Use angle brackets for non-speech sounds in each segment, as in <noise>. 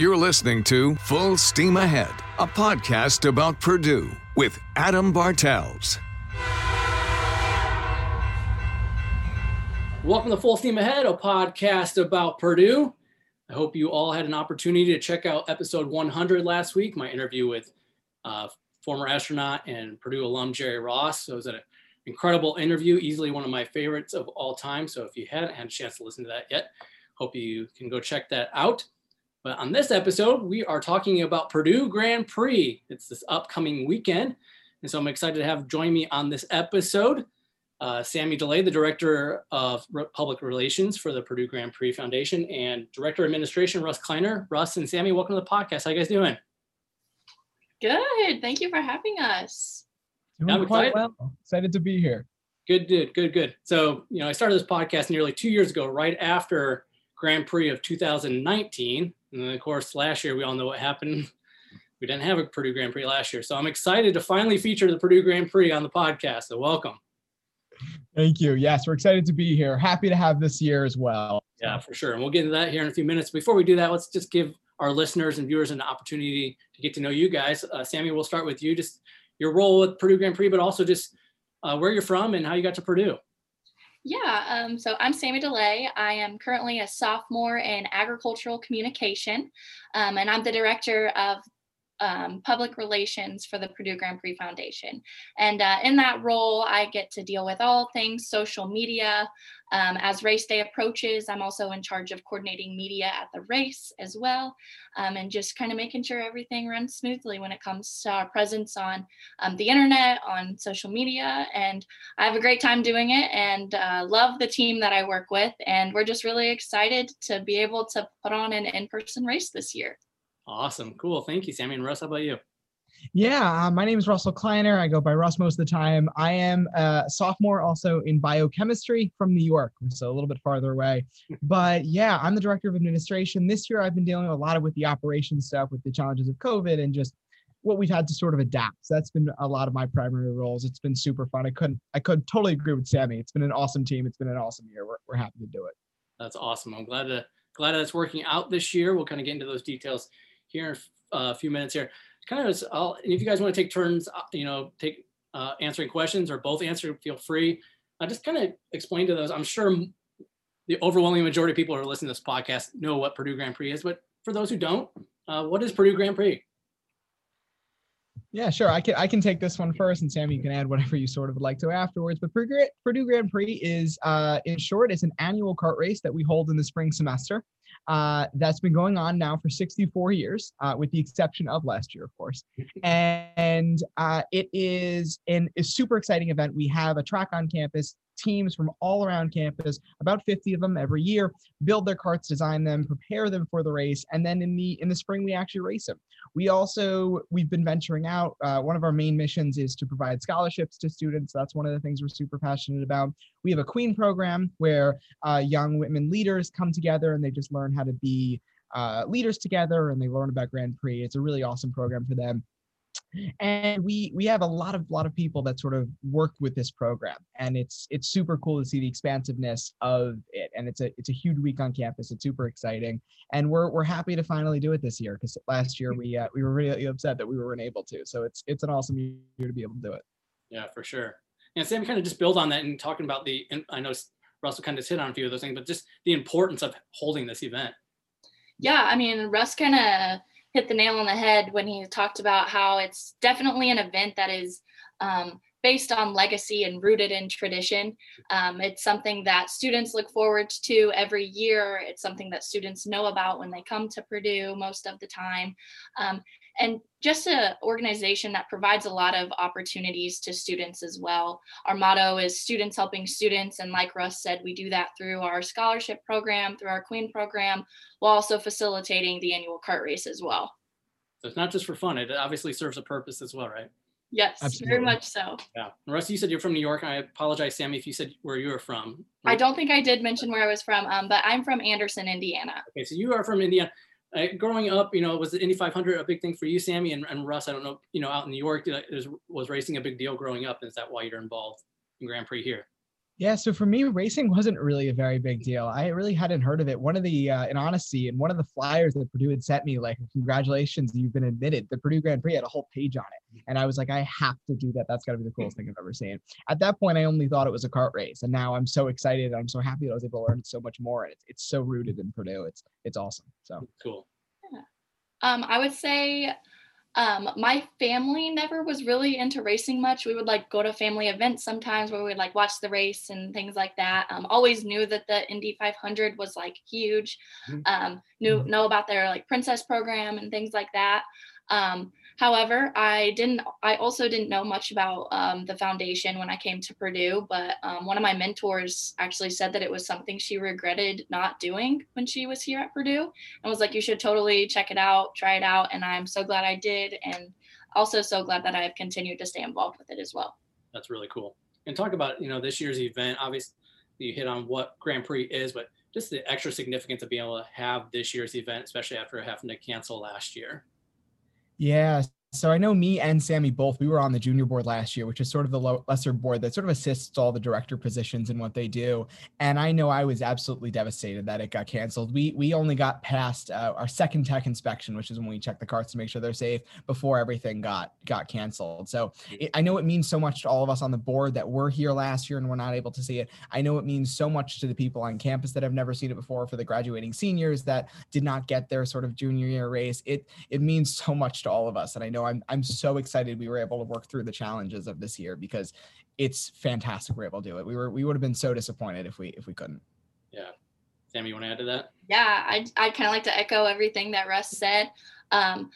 You're listening to Full Steam Ahead, a podcast about Purdue with Adam Bartels. Welcome to Full Steam Ahead, a podcast about Purdue. I hope you all had an opportunity to check out episode 100 last week, my interview with uh, former astronaut and Purdue alum Jerry Ross. So it was an incredible interview, easily one of my favorites of all time. So if you hadn't had a chance to listen to that yet, hope you can go check that out. But on this episode, we are talking about Purdue Grand Prix. It's this upcoming weekend. And so I'm excited to have join me on this episode uh, Sammy DeLay, the Director of Public Relations for the Purdue Grand Prix Foundation, and Director of Administration, Russ Kleiner. Russ and Sammy, welcome to the podcast. How you guys doing? Good. Thank you for having us. Doing quite well. Excited to be here. Good, good, good, good. So, you know, I started this podcast nearly two years ago, right after Grand Prix of 2019. And then, of course, last year we all know what happened. <laughs> We didn't have a Purdue Grand Prix last year. So I'm excited to finally feature the Purdue Grand Prix on the podcast. So welcome. Thank you. Yes, we're excited to be here. Happy to have this year as well. Yeah, for sure. And we'll get into that here in a few minutes. Before we do that, let's just give our listeners and viewers an opportunity to get to know you guys. Uh, Sammy, we'll start with you. Just your role with Purdue Grand Prix, but also just uh, where you're from and how you got to Purdue. Yeah, um, so I'm Sammy DeLay. I am currently a sophomore in agricultural communication, um, and I'm the director of um, public relations for the Purdue Grand Prix Foundation. And uh, in that role, I get to deal with all things social media. Um, as race day approaches, I'm also in charge of coordinating media at the race as well, um, and just kind of making sure everything runs smoothly when it comes to our presence on um, the internet, on social media. And I have a great time doing it and uh, love the team that I work with. And we're just really excited to be able to put on an in person race this year. Awesome. Cool. Thank you, Sammy. And Russ, how about you? Yeah, uh, my name is Russell Kleiner. I go by Russ most of the time. I am a sophomore also in biochemistry from New York, so a little bit farther away. <laughs> But yeah, I'm the director of administration. This year I've been dealing a lot with the operations stuff, with the challenges of COVID and just what we've had to sort of adapt. So that's been a lot of my primary roles. It's been super fun. I couldn't I could totally agree with Sammy. It's been an awesome team. It's been an awesome year. We're, we're happy to do it. That's awesome. I'm glad to glad that's working out this year. We'll kind of get into those details here in uh, a few minutes here. Kind of, I'll, and if you guys want to take turns, uh, you know, take uh, answering questions or both answer, feel free. I just kind of explain to those. I'm sure the overwhelming majority of people who are listening to this podcast know what Purdue Grand Prix is, but for those who don't, uh, what is Purdue Grand Prix? Yeah, sure. I can I can take this one first, and Sam, you can add whatever you sort of would like to afterwards. But Purdue, Purdue Grand Prix is, uh, in short, it's an annual kart race that we hold in the spring semester. Uh, that's been going on now for 64 years, uh, with the exception of last year, of course. And uh, it is an, a super exciting event. We have a track on campus teams from all around campus, about 50 of them every year, build their carts, design them, prepare them for the race, and then in the in the spring we actually race them. We also we've been venturing out. Uh, one of our main missions is to provide scholarships to students. That's one of the things we're super passionate about. We have a Queen program where uh, young women leaders come together and they just learn how to be uh, leaders together and they learn about Grand Prix. It's a really awesome program for them and we we have a lot of lot of people that sort of work with this program and it's it's super cool to see the expansiveness of it and it's a it's a huge week on campus it's super exciting and we're we're happy to finally do it this year because last year we uh, we were really upset that we weren't able to so it's it's an awesome year to be able to do it. Yeah for sure. And sam kind of just build on that and talking about the and i know russell kind of hit on a few of those things but just the importance of holding this event. Yeah i mean russ kind of hit the nail on the head when he talked about how it's definitely an event that is um, based on legacy and rooted in tradition. Um, it's something that students look forward to every year. It's something that students know about when they come to Purdue most of the time. Um, and just an organization that provides a lot of opportunities to students as well. Our motto is students helping students. And like Russ said, we do that through our scholarship program, through our Queen program, while also facilitating the annual kart race as well. So it's not just for fun, it obviously serves a purpose as well, right? Yes, Absolutely. very much so. Yeah. Russ, you said you're from New York. I apologize, Sammy, if you said where you were from. I don't think I did mention where I was from, um, but I'm from Anderson, Indiana. Okay, so you are from Indiana uh, growing up, you know, was the Indy 500 a big thing for you, Sammy and, and Russ? I don't know, you know, out in New York, was racing a big deal growing up? Is that why you're involved in Grand Prix here? Yeah, so for me, racing wasn't really a very big deal. I really hadn't heard of it. One of the, uh, in honesty, and one of the flyers that Purdue had sent me, like, congratulations, you've been admitted. The Purdue Grand Prix had a whole page on it. And I was like, I have to do that. That's got to be the coolest thing I've ever seen. At that point, I only thought it was a kart race. And now I'm so excited. I'm so happy that I was able to learn so much more. And it's, it's so rooted in Purdue. It's, it's awesome. So cool. Yeah. Um, I would say um, my family never was really into racing much. We would like go to family events sometimes where we would like watch the race and things like that. Um, always knew that the Indy 500 was like huge. Mm-hmm. Um, knew mm-hmm. know about their like princess program and things like that. Um, However, I didn't. I also didn't know much about um, the foundation when I came to Purdue. But um, one of my mentors actually said that it was something she regretted not doing when she was here at Purdue, and was like, "You should totally check it out, try it out." And I'm so glad I did, and also so glad that I have continued to stay involved with it as well. That's really cool. And talk about you know this year's event. Obviously, you hit on what Grand Prix is, but just the extra significance of being able to have this year's event, especially after having to cancel last year. Yeah. So I know me and Sammy both, we were on the junior board last year, which is sort of the lesser board that sort of assists all the director positions and what they do. And I know I was absolutely devastated that it got canceled. We we only got past uh, our second tech inspection, which is when we check the carts to make sure they're safe before everything got got canceled. So it, I know it means so much to all of us on the board that we're here last year and we're not able to see it. I know it means so much to the people on campus that have never seen it before, for the graduating seniors that did not get their sort of junior year race. It it means so much to all of us. And I know I'm I'm so excited we were able to work through the challenges of this year because it's fantastic we're able to do it. We were we would have been so disappointed if we if we couldn't. Yeah. Sammy, you want to add to that? Yeah, I I kind of like to echo everything that Russ said. Um,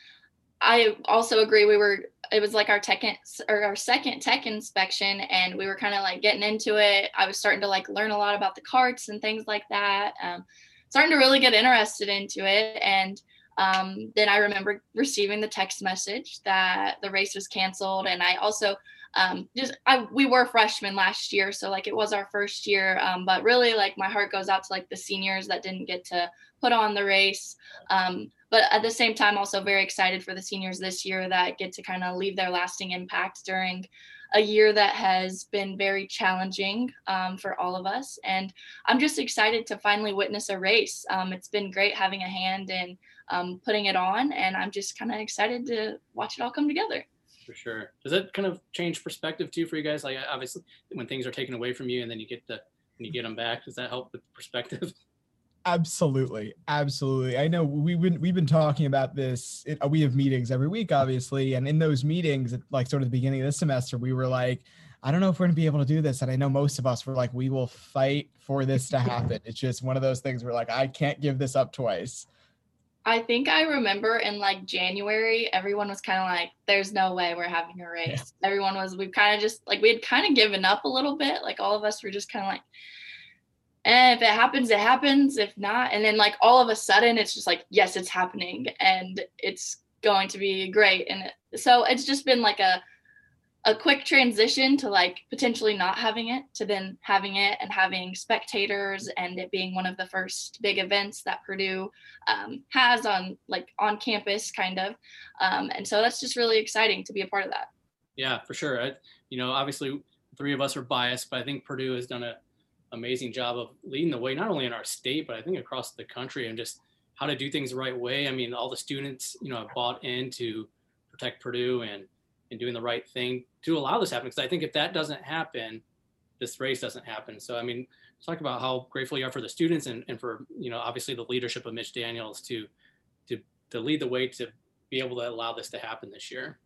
I also agree. We were it was like our tech or our second tech inspection, and we were kind of like getting into it. I was starting to like learn a lot about the carts and things like that. Um, starting to really get interested into it, and um, then I remember receiving the text message that the race was canceled, and I also um, just I we were freshmen last year, so like it was our first year. Um, but really, like my heart goes out to like the seniors that didn't get to put on the race. Um, but at the same time, also very excited for the seniors this year that get to kind of leave their lasting impact during a year that has been very challenging um, for all of us. And I'm just excited to finally witness a race. Um, it's been great having a hand in um, putting it on, and I'm just kind of excited to watch it all come together. For sure. Does that kind of change perspective too for you guys? Like obviously, when things are taken away from you, and then you get the and you get them back, does that help with perspective? <laughs> Absolutely, absolutely. I know we've been we've been talking about this. Uh, we have meetings every week, obviously, and in those meetings, like sort of the beginning of this semester, we were like, I don't know if we're gonna be able to do this. And I know most of us were like, we will fight for this to happen. it's just one of those things where like I can't give this up twice. I think I remember in like January, everyone was kind of like, there's no way we're having a race. Yeah. Everyone was, we kind of just like, we had kind of given up a little bit. Like all of us were just kind of like, and if it happens, it happens. If not, and then like all of a sudden, it's just like, yes, it's happening, and it's going to be great. And so it's just been like a a quick transition to like potentially not having it to then having it and having spectators and it being one of the first big events that Purdue um, has on like on campus kind of. Um, and so that's just really exciting to be a part of that. Yeah for sure. I, you know obviously three of us are biased but I think Purdue has done a amazing job of leading the way, not only in our state, but I think across the country and just how to do things the right way. I mean, all the students, you know, have bought in to protect Purdue and, and doing the right thing to allow this happen. Because I think if that doesn't happen, this race doesn't happen. So, I mean, talk about how grateful you are for the students and, and for, you know, obviously the leadership of Mitch Daniels to, to, to lead the way to be able to allow this to happen this year.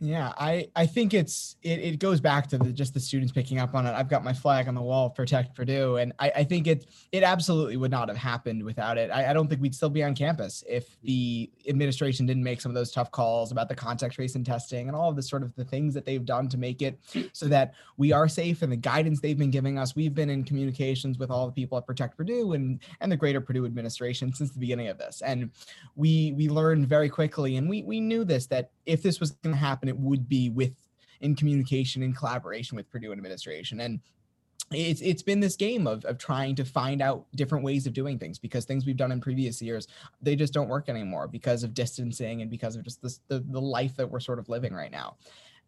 Yeah, I I think it's it, it goes back to the, just the students picking up on it. I've got my flag on the wall, protect Purdue, and I, I think it it absolutely would not have happened without it. I, I don't think we'd still be on campus if mm. the administration didn't make some of those tough calls about the contact tracing testing and all of the sort of the things that they've done to make it so that we are safe and the guidance they've been giving us. We've been in communications with all the people at Protect Purdue and and the greater Purdue administration since the beginning of this, and we we learned very quickly, and we we knew this that if this was going to happen, it would be with in communication and collaboration with Purdue administration. And it's it's been this game of, of trying to find out different ways of doing things because things we've done in previous years they just don't work anymore because of distancing and because of just this the, the life that we're sort of living right now.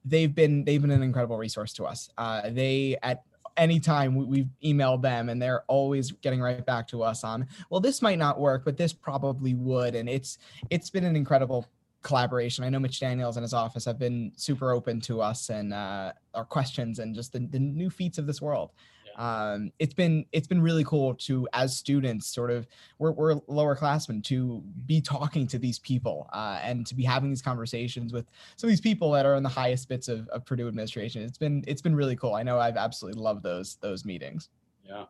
They've been they've been an incredible resource to us. Uh, they at anytime we, we've emailed them and they're always getting right back to us on well this might not work but this probably would. And it's it's been an incredible collaboration. I know Mitch Daniels and his office have been super open to us and uh, our questions and just the, the new feats of this world. Yeah. Um, it's been it's been really cool to as students sort of we're, we're lower classmen to be talking to these people uh, and to be having these conversations with some of these people that are in the highest bits of, of Purdue administration. It's been it's been really cool. I know I've absolutely loved those those meetings. Yeah.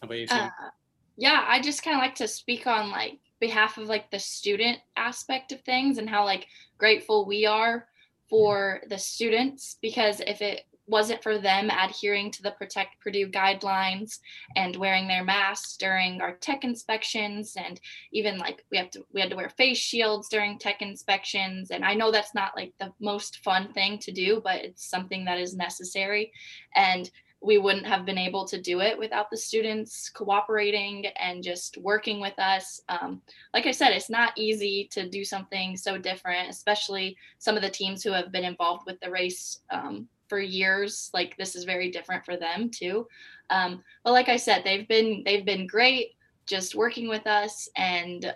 How about you? Uh, yeah, I just kind of like to speak on like behalf of like the student aspect of things and how like grateful we are for the students because if it wasn't for them adhering to the protect purdue guidelines and wearing their masks during our tech inspections and even like we have to we had to wear face shields during tech inspections and i know that's not like the most fun thing to do but it's something that is necessary. And we wouldn't have been able to do it without the students cooperating and just working with us. Um, like I said, it's not easy to do something so different, especially some of the teams who have been involved with the race um, for years. Like this is very different for them too. Um, but like I said, they've been they've been great, just working with us and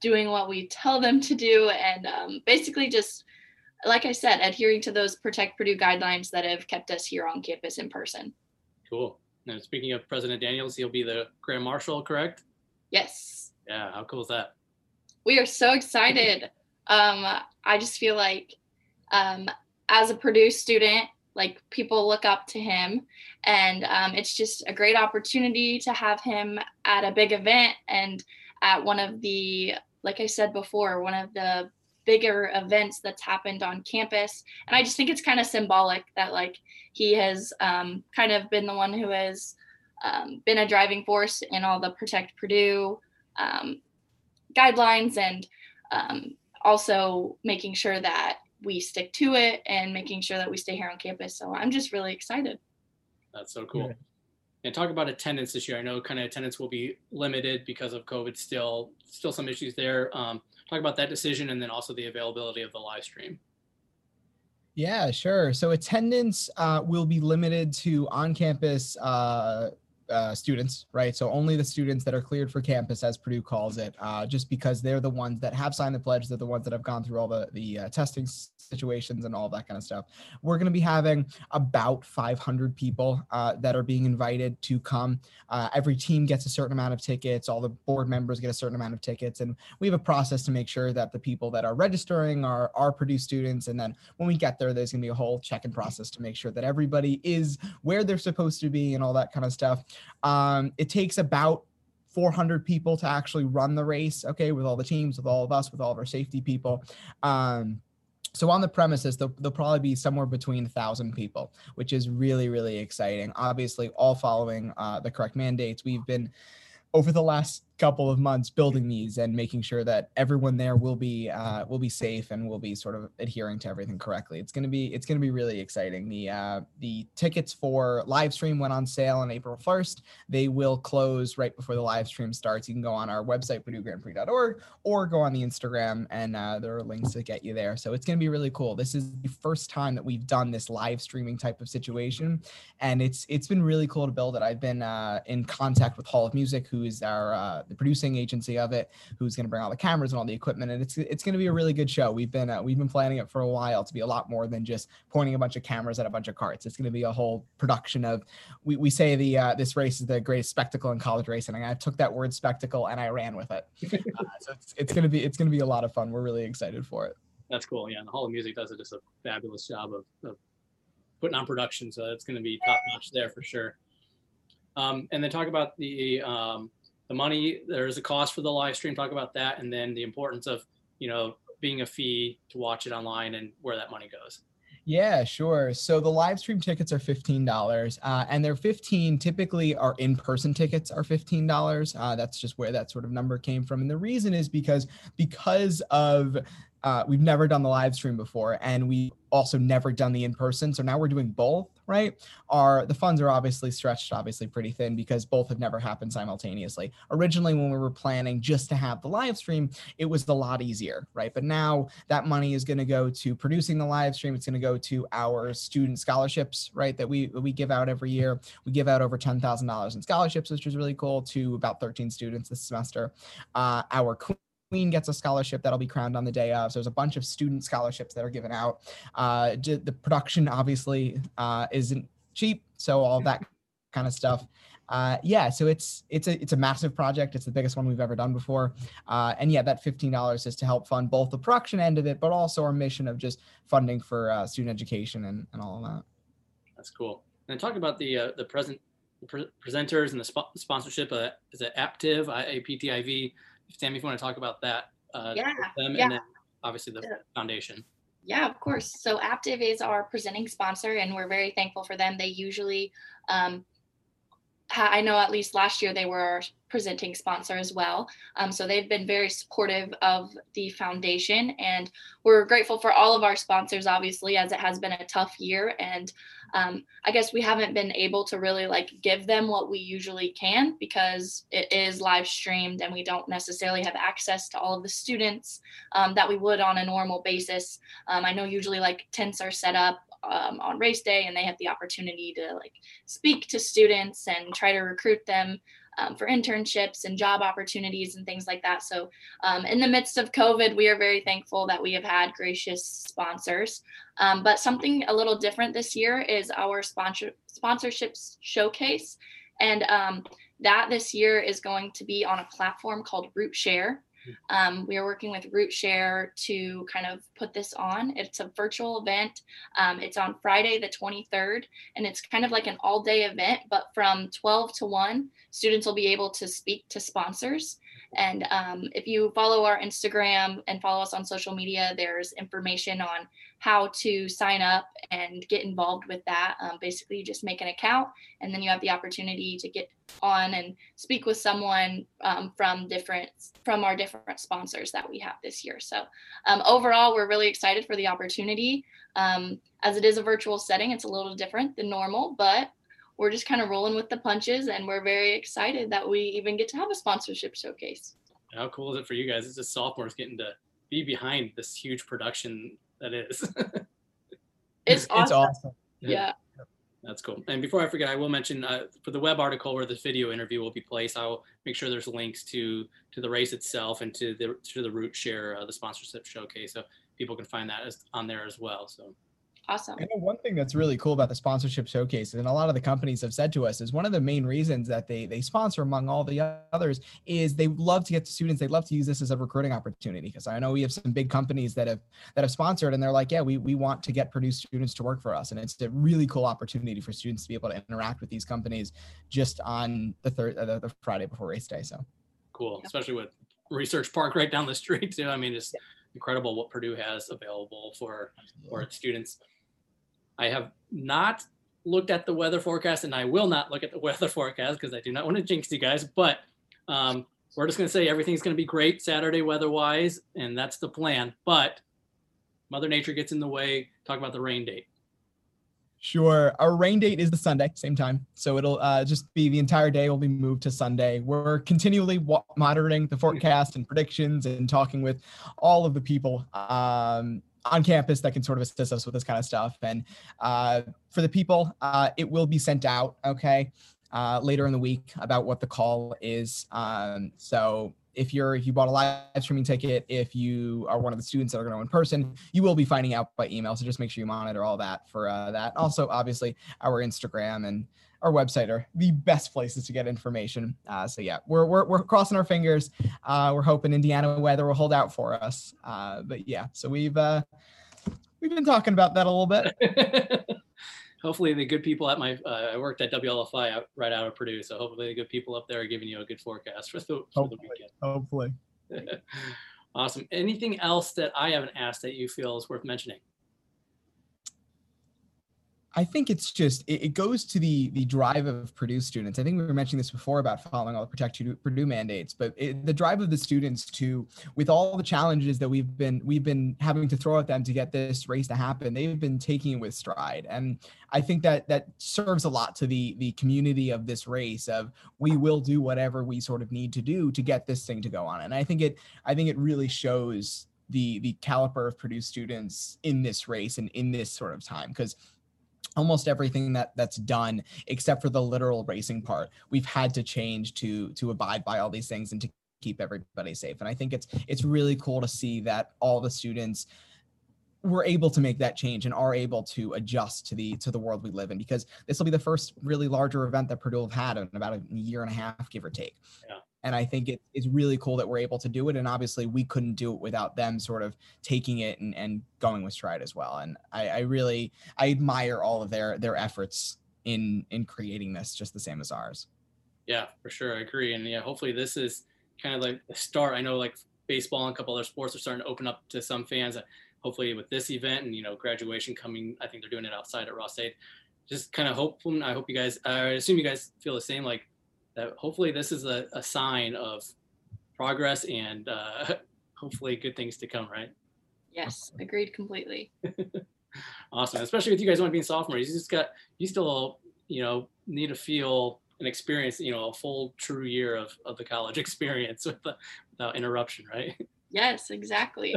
doing what we tell them to do, and um, basically just like I said, adhering to those Protect Purdue guidelines that have kept us here on campus in person. Cool. Now, speaking of President Daniels, he'll be the Grand Marshal, correct? Yes. Yeah. How cool is that? We are so excited. um, I just feel like, um, as a Purdue student, like people look up to him, and um, it's just a great opportunity to have him at a big event and at one of the, like I said before, one of the bigger events that's happened on campus. And I just think it's kind of symbolic that like he has um, kind of been the one who has um, been a driving force in all the Protect Purdue um, guidelines and um, also making sure that we stick to it and making sure that we stay here on campus. So I'm just really excited. That's so cool. And talk about attendance this year. I know kind of attendance will be limited because of COVID. Still, still some issues there. Um, talk about that decision and then also the availability of the live stream. Yeah, sure. So attendance uh, will be limited to on-campus uh, uh, students, right? So only the students that are cleared for campus, as Purdue calls it, uh, just because they're the ones that have signed the pledge. They're the ones that have gone through all the the uh, testing situations and all that kind of stuff. We're going to be having about 500 people uh, that are being invited to come. Uh, every team gets a certain amount of tickets. All the board members get a certain amount of tickets, and we have a process to make sure that the people that are registering are are Purdue students. And then when we get there, there's going to be a whole check-in process to make sure that everybody is where they're supposed to be and all that kind of stuff. Um, it takes about 400 people to actually run the race. Okay, with all the teams, with all of us, with all of our safety people. Um, so on the premises, there'll, there'll, probably be somewhere between a thousand people, which is really, really exciting. Obviously, all following uh, the correct mandates. We've been over the last couple of months building these and making sure that everyone there will be uh, will be safe and will be sort of adhering to everything correctly. It's gonna be it's gonna be really exciting. The uh, the tickets for live stream went on sale on April 1st. They will close right before the live stream starts. You can go on our website purduegrandprix.org or go on the Instagram and uh, there are links to get you there. So it's gonna be really cool. This is the first time that we've done this live streaming type of situation, and it's it's been really cool to build it. I've been uh, in contact with Hall of Music, who is our uh, the producing agency of it, who's going to bring all the cameras and all the equipment, and it's it's going to be a really good show. We've been uh, we've been planning it for a while to be a lot more than just pointing a bunch of cameras at a bunch of carts. It's going to be a whole production of. We, we say the uh, this race is the greatest spectacle in college racing, and I took that word spectacle and I ran with it. <laughs> Uh, so it's it's going to be it's going to be a lot of fun. We're really excited for it. That's cool. Yeah, and the Hall of Music does a just a fabulous job of, of putting on production, so it's going to be top notch there for sure. Um, and then talk about the um, the money there's a cost for the live stream talk about that and then the importance of you know being a fee to watch it online and where that money goes yeah, sure. So the live stream tickets are $15 uh, and they're 15 typically our in-person tickets are $15. Uh, that's just where that sort of number came from. And the reason is because because of uh, we've never done the live stream before and we also never done the in-person. So now we're doing both right, are the funds are obviously stretched obviously pretty thin because both have never happened simultaneously. Originally, when we were planning just to have the live stream, it was a lot easier, right? But now that money is going to go to producing the live stream. It's going to go to our student scholarships, right? That we we give out every year. We give out over ten thousand dollars in scholarships, which is really cool, to about thirteen students this semester. Uh, our Queen gets a scholarship that'll be crowned on the day of. So there's a bunch of student scholarships that are given out. Uh, the production obviously uh, isn't cheap, so all that kind of stuff. Uh, yeah, so it's it's a it's a massive project. It's the biggest one we've ever done before, uh, and yeah, that fifteen dollars is to help fund both the production end of it, but also our mission of just funding for uh, student education and, and all of that. That's cool. And talk about the uh, the present the pre- presenters and the sp- sponsorship. Uh, is it Aptiv, Sammy, if you want to talk about that, uh, yeah, them, yeah. and then obviously the foundation. Yeah, of course. So Aptiv is our presenting sponsor, and we're very thankful for them. They usually um, I know at least last year they were presenting sponsor as well. Um, so they've been very supportive of the foundation, and we're grateful for all of our sponsors, obviously, as it has been a tough year. And um, I guess we haven't been able to really like give them what we usually can because it is live streamed and we don't necessarily have access to all of the students um, that we would on a normal basis. Um, I know usually like tents are set up um, on race day and they have the opportunity to like speak to students and try to recruit them um, for internships and job opportunities and things like that. So, um, in the midst of COVID, we are very thankful that we have had gracious sponsors. Um, but something a little different this year is our sponsor sponsorships showcase, and um, that this year is going to be on a platform called RootShare. Um, we are working with RootShare to kind of put this on. It's a virtual event. Um, it's on Friday, the 23rd, and it's kind of like an all day event, but from 12 to 1, students will be able to speak to sponsors. And um, if you follow our Instagram and follow us on social media, there's information on how to sign up and get involved with that. Um, basically, you just make an account and then you have the opportunity to get on and speak with someone um, from different from our different sponsors that we have this year. So um, overall, we're really excited for the opportunity. Um, as it is a virtual setting, it's a little different than normal, but we're just kind of rolling with the punches and we're very excited that we even get to have a sponsorship showcase. How cool is it for you guys? It's just sophomores getting to be behind this huge production that is. <laughs> it's awesome. It's awesome. Yeah. That's cool. And before I forget, I will mention uh, for the web article where the video interview will be placed, I'll make sure there's links to to the race itself and to the to the RootShare, uh, the sponsorship showcase, so people can find that as, on there as well. So Awesome. I know one thing that's really cool about the sponsorship showcases, and a lot of the companies have said to us, is one of the main reasons that they they sponsor among all the others is they love to get to students. They love to use this as a recruiting opportunity. Because I know we have some big companies that have that have sponsored, and they're like, yeah, we we want to get Purdue students to work for us, and it's a really cool opportunity for students to be able to interact with these companies just on the third uh, the, the Friday before race day. So cool, especially with Research Park right down the street too. I mean, it's yeah. Incredible what Purdue has available for for its students. I have not looked at the weather forecast and I will not look at the <laughs> weather forecast because I do not want to jinx you guys, but um, we're just going to say everything's going to be great Saturday weather wise, and that's the plan. But Mother Nature gets in the way. Talk about the rain date. Sure. Our rain date is the Sunday, same time. So it'll uh, just be the entire day will be moved to Sunday. We're continually wa- monitoring the forecast and predictions and talking with all of the people um, on campus that can sort of assist us with this kind of stuff. And uh, for the people, uh, it will be sent out, okay, uh, later in the week about what the call is. Um, so if you're if you bought a live streaming ticket, if you are one of the students that are going to in person, you will be finding out by email. So just make sure you monitor all that for uh, that. Also, obviously, our Instagram and our website are the best places to get information. Uh, so yeah, we're, we're, we're crossing our fingers. Uh, we're hoping Indiana weather will hold out for us. Uh, but yeah, so we've uh, we've been talking about that a little bit. <laughs> hopefully the good people at my uh, I worked at WLFI out, right out of Purdue, so hopefully the good people up there are giving you a good forecast for the, for the weekend. Hopefully. <laughs> awesome. Anything else that I haven't asked that you feel is worth mentioning? I think it's just it, it, goes to the the drive of Purdue students. I think we were mentioning this before about following all the protect Purdue mandates, but it, the drive of the students to, with all the challenges that we've been we've been having to throw at them to get this race to happen, they've been taking it with stride, and I think that that serves a lot to the the community of this race. Of we will do whatever we sort of need to do to get this thing to go on, and I think it I think it really shows the the caliber of Purdue students in this race and in this sort of time because almost everything that that's done except for the literal racing part. We've had to change to to abide by all these things and to keep everybody safe. And i think it's it's really cool to see that all the students were able to make that change and are able to adjust to the to the world we live in because this will be the first really larger event that Purdue have had in about a year and a half, give or take. Yeah and I think it, it's really cool that we're able to do it. And obviously, we couldn't do it without them sort of taking it and, and going with stride as well. And I, I really I admire all of their their efforts in in creating this, just the same as ours. Yeah, for sure, I agree. And yeah, hopefully, this is kind of like the start. I know like baseball and a couple other sports are starting to open up to some fans. Hopefully, with this event and you know graduation coming, I think they're doing it outside at Ross-Ade. Just kind of hope. I hope you guys. I assume you guys feel the same. Like that hopefully this is a, a sign of progress and uh, <laughs> hopefully good things to come, right? Yes, agreed completely. <laughs> awesome, especially with you guys only being sophomores. You just got you still you know need to feel and experience you know a full true year of, of the college <laughs> experience with the, without interruption, right? Yes, exactly.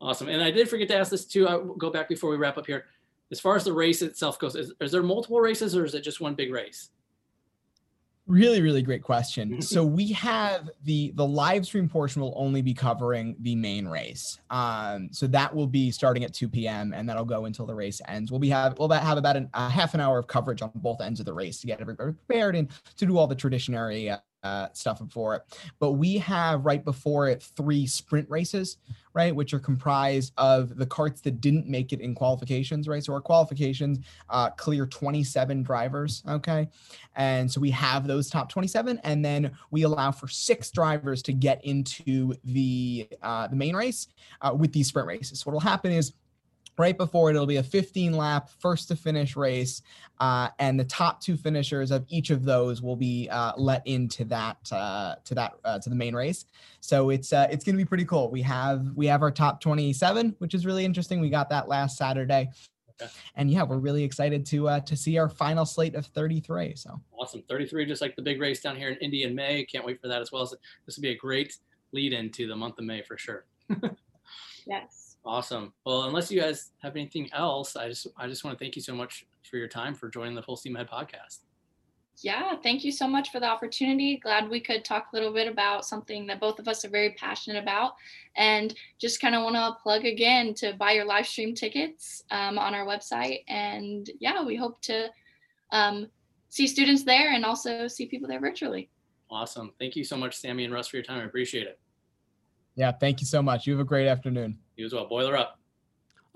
awesome, and I did forget to ask this too. I'll go back before we wrap up here. As far as the race itself goes, is, is there multiple races or is it just one big race? Really, really great question. so we have the the live stream portion will only be covering the main race. Um, so that will be starting at 2 p.m. and that'll go until the race ends. We'll be have we'll have about an, a half an hour of coverage on both ends of the race to get everybody prepared and to do all the traditionary uh, uh, stuff before it. But we have right before it three sprint races, right, which are comprised of the carts that didn't make it in qualifications, right. So our qualifications uh, clear 27 drivers, okay, and so we have those top 27, and then we allow for six drivers to get into the uh, the main race uh, with these sprint races. So what'll happen is right before it, it'll be a 15 lap first to finish race uh, and the top two finishers of each of those will be uh, let into that uh, to that uh, to the main race. So it's uh, it's going to be pretty cool. We have we have our top 27 which is really interesting. We got that last saturday. Okay. and yeah we're really excited to uh, to see our final slate of 33 so. Awesome. 33 just like the big race down here in indy in may. Can't wait for that as well. So this will be a great lead into the month of may for sure. <laughs> Yes Awesome. Well, unless you guys have anything else, I just I just want to thank you so much for your time for joining the Full Steam Ahead podcast. Yeah, thank you so much for the opportunity. Glad we could talk a little bit about something that both of us are very passionate about. And just kind of want to plug again to buy your live stream tickets um, on our website. And yeah, we hope to um, see students there and also see people there virtually. Awesome. Thank you so much, Sammy and Russ, for your time. I appreciate it. Yeah, thank you so much. You have a great afternoon. You as well. Boiler up.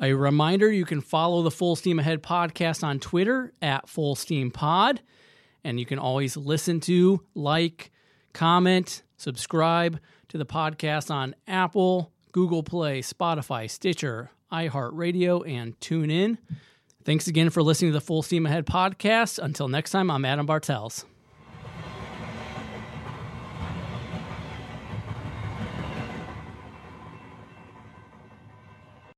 A reminder you can follow the Full Steam Ahead podcast on Twitter at Full Steam Pod. And you can always listen to, like, comment, subscribe to the podcast on Apple, Google Play, Spotify, Stitcher, iHeartRadio, and TuneIn. Thanks again for listening to the Full Steam Ahead podcast. Until next time, I'm Adam Bartels.